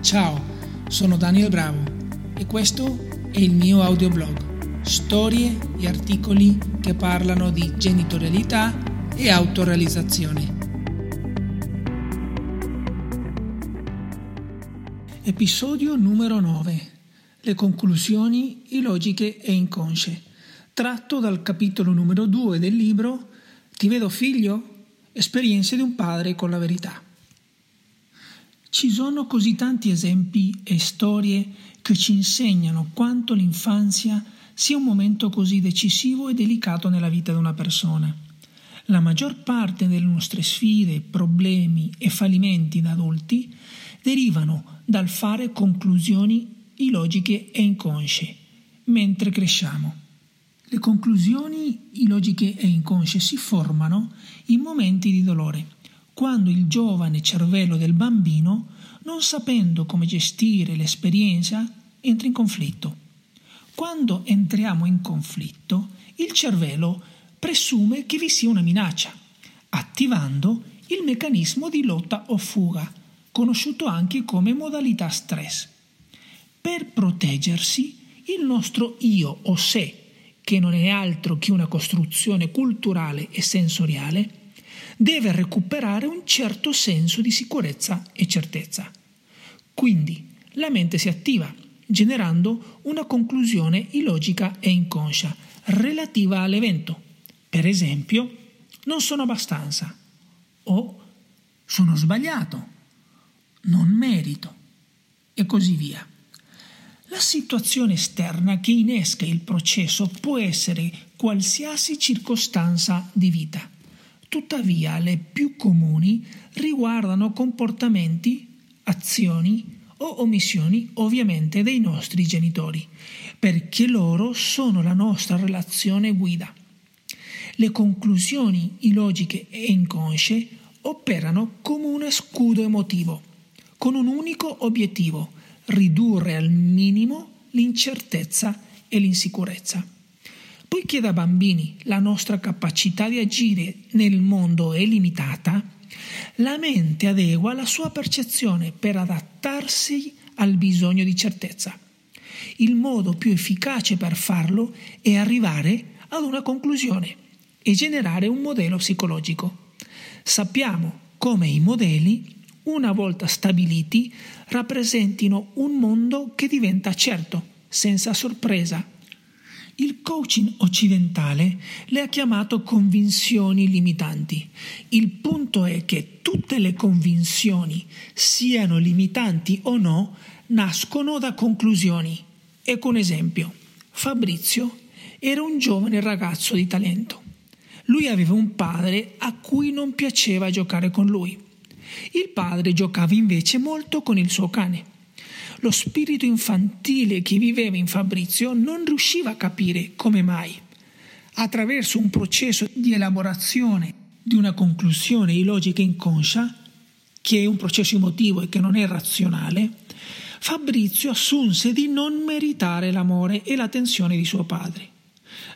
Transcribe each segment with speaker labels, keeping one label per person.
Speaker 1: Ciao, sono Daniel Bravo e questo è il mio audioblog, storie e articoli che parlano di genitorialità e autorealizzazione. Episodio numero 9. Le conclusioni illogiche e inconsce, tratto dal capitolo numero 2 del libro Ti vedo figlio? Esperienze di un padre con la verità. Ci sono così tanti esempi e storie che ci insegnano quanto l'infanzia sia un momento così decisivo e delicato nella vita di una persona. La maggior parte delle nostre sfide, problemi e fallimenti da adulti derivano dal fare conclusioni illogiche e inconsce mentre cresciamo. Le conclusioni illogiche e inconsce si formano in momenti di dolore quando il giovane cervello del bambino, non sapendo come gestire l'esperienza, entra in conflitto. Quando entriamo in conflitto, il cervello presume che vi sia una minaccia, attivando il meccanismo di lotta o fuga, conosciuto anche come modalità stress. Per proteggersi, il nostro io o sé, che non è altro che una costruzione culturale e sensoriale, deve recuperare un certo senso di sicurezza e certezza. Quindi la mente si attiva, generando una conclusione illogica e inconscia relativa all'evento. Per esempio, non sono abbastanza o sono sbagliato, non merito e così via. La situazione esterna che innesca il processo può essere qualsiasi circostanza di vita Tuttavia le più comuni riguardano comportamenti, azioni o omissioni ovviamente dei nostri genitori, perché loro sono la nostra relazione guida. Le conclusioni illogiche e inconsce operano come uno scudo emotivo, con un unico obiettivo, ridurre al minimo l'incertezza e l'insicurezza. Poiché da bambini la nostra capacità di agire nel mondo è limitata, la mente adegua la sua percezione per adattarsi al bisogno di certezza. Il modo più efficace per farlo è arrivare ad una conclusione e generare un modello psicologico. Sappiamo come i modelli, una volta stabiliti, rappresentino un mondo che diventa certo, senza sorpresa il coaching occidentale le ha chiamato convinzioni limitanti. Il punto è che tutte le convinzioni, siano limitanti o no, nascono da conclusioni. Ecco un esempio. Fabrizio era un giovane ragazzo di talento. Lui aveva un padre a cui non piaceva giocare con lui. Il padre giocava invece molto con il suo cane. Lo spirito infantile che viveva in Fabrizio non riusciva a capire come mai. Attraverso un processo di elaborazione di una conclusione illogica inconscia, che è un processo emotivo e che non è razionale, Fabrizio assunse di non meritare l'amore e l'attenzione di suo padre.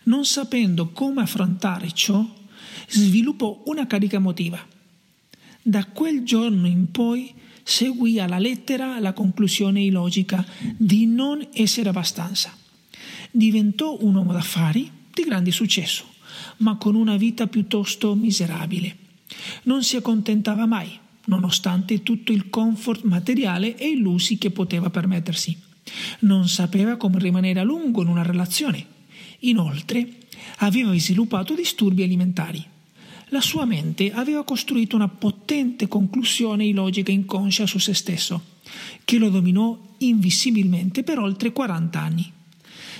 Speaker 1: Non sapendo come affrontare ciò, sviluppò una carica emotiva. Da quel giorno in poi seguì alla lettera la conclusione illogica di non essere abbastanza. Diventò un uomo d'affari di grande successo, ma con una vita piuttosto miserabile. Non si accontentava mai, nonostante tutto il comfort materiale e i lusi che poteva permettersi. Non sapeva come rimanere a lungo in una relazione. Inoltre, aveva sviluppato disturbi alimentari la sua mente aveva costruito una potente conclusione illogica inconscia su se stesso, che lo dominò invisibilmente per oltre 40 anni.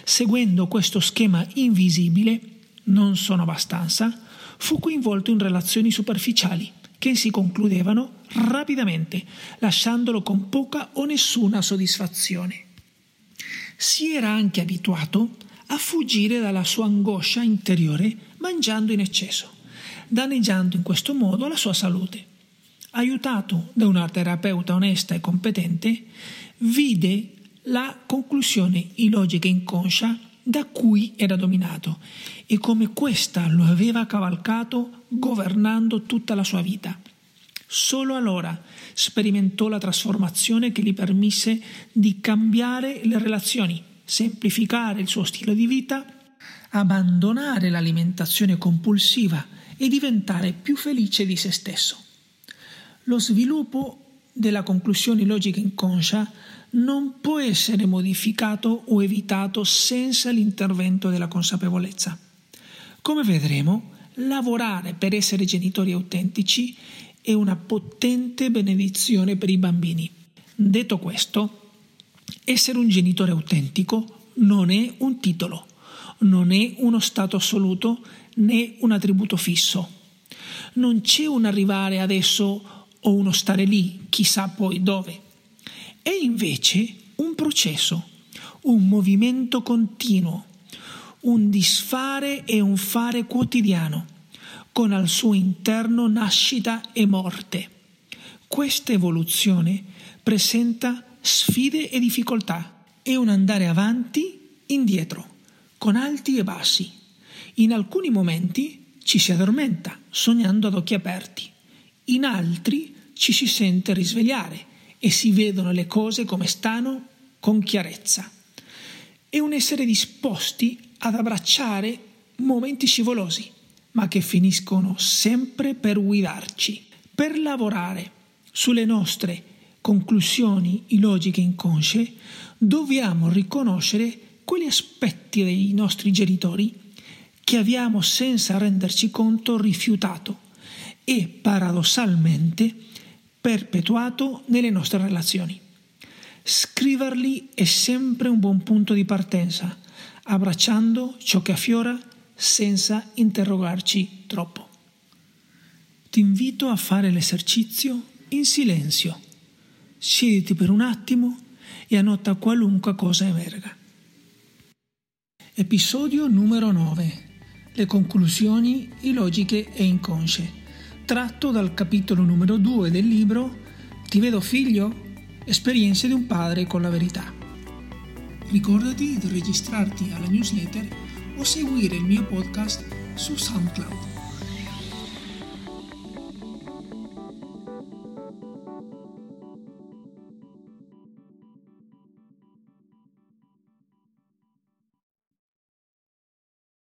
Speaker 1: Seguendo questo schema invisibile, non sono abbastanza, fu coinvolto in relazioni superficiali che si concludevano rapidamente, lasciandolo con poca o nessuna soddisfazione. Si era anche abituato a fuggire dalla sua angoscia interiore mangiando in eccesso danneggiando in questo modo la sua salute. Aiutato da una terapeuta onesta e competente, vide la conclusione illogica inconscia da cui era dominato e come questa lo aveva cavalcato governando tutta la sua vita. Solo allora sperimentò la trasformazione che gli permise di cambiare le relazioni, semplificare il suo stile di vita, abbandonare l'alimentazione compulsiva e diventare più felice di se stesso. Lo sviluppo della conclusione logica inconscia non può essere modificato o evitato senza l'intervento della consapevolezza. Come vedremo, lavorare per essere genitori autentici è una potente benedizione per i bambini. Detto questo, essere un genitore autentico non è un titolo, non è uno stato assoluto né un attributo fisso. Non c'è un arrivare adesso o uno stare lì, chissà poi dove. È invece un processo, un movimento continuo, un disfare e un fare quotidiano con al suo interno nascita e morte. Questa evoluzione presenta sfide e difficoltà, è un andare avanti, indietro, con alti e bassi. In alcuni momenti ci si addormenta, sognando ad occhi aperti, in altri ci si sente risvegliare e si vedono le cose come stanno con chiarezza. È un essere disposti ad abbracciare momenti scivolosi ma che finiscono sempre per guidarci. Per lavorare sulle nostre conclusioni illogiche inconsce, dobbiamo riconoscere quegli aspetti dei nostri genitori che abbiamo senza renderci conto rifiutato e paradossalmente perpetuato nelle nostre relazioni. Scriverli è sempre un buon punto di partenza, abbracciando ciò che affiora senza interrogarci troppo. Ti invito a fare l'esercizio in silenzio. Siediti per un attimo e annota qualunque cosa emerga. Episodio numero 9. Le conclusioni illogiche e inconsce. Tratto dal capitolo numero 2 del libro Ti vedo figlio? Esperienze di un padre con la verità. Ricordati di registrarti alla newsletter o seguire il mio podcast su SoundCloud.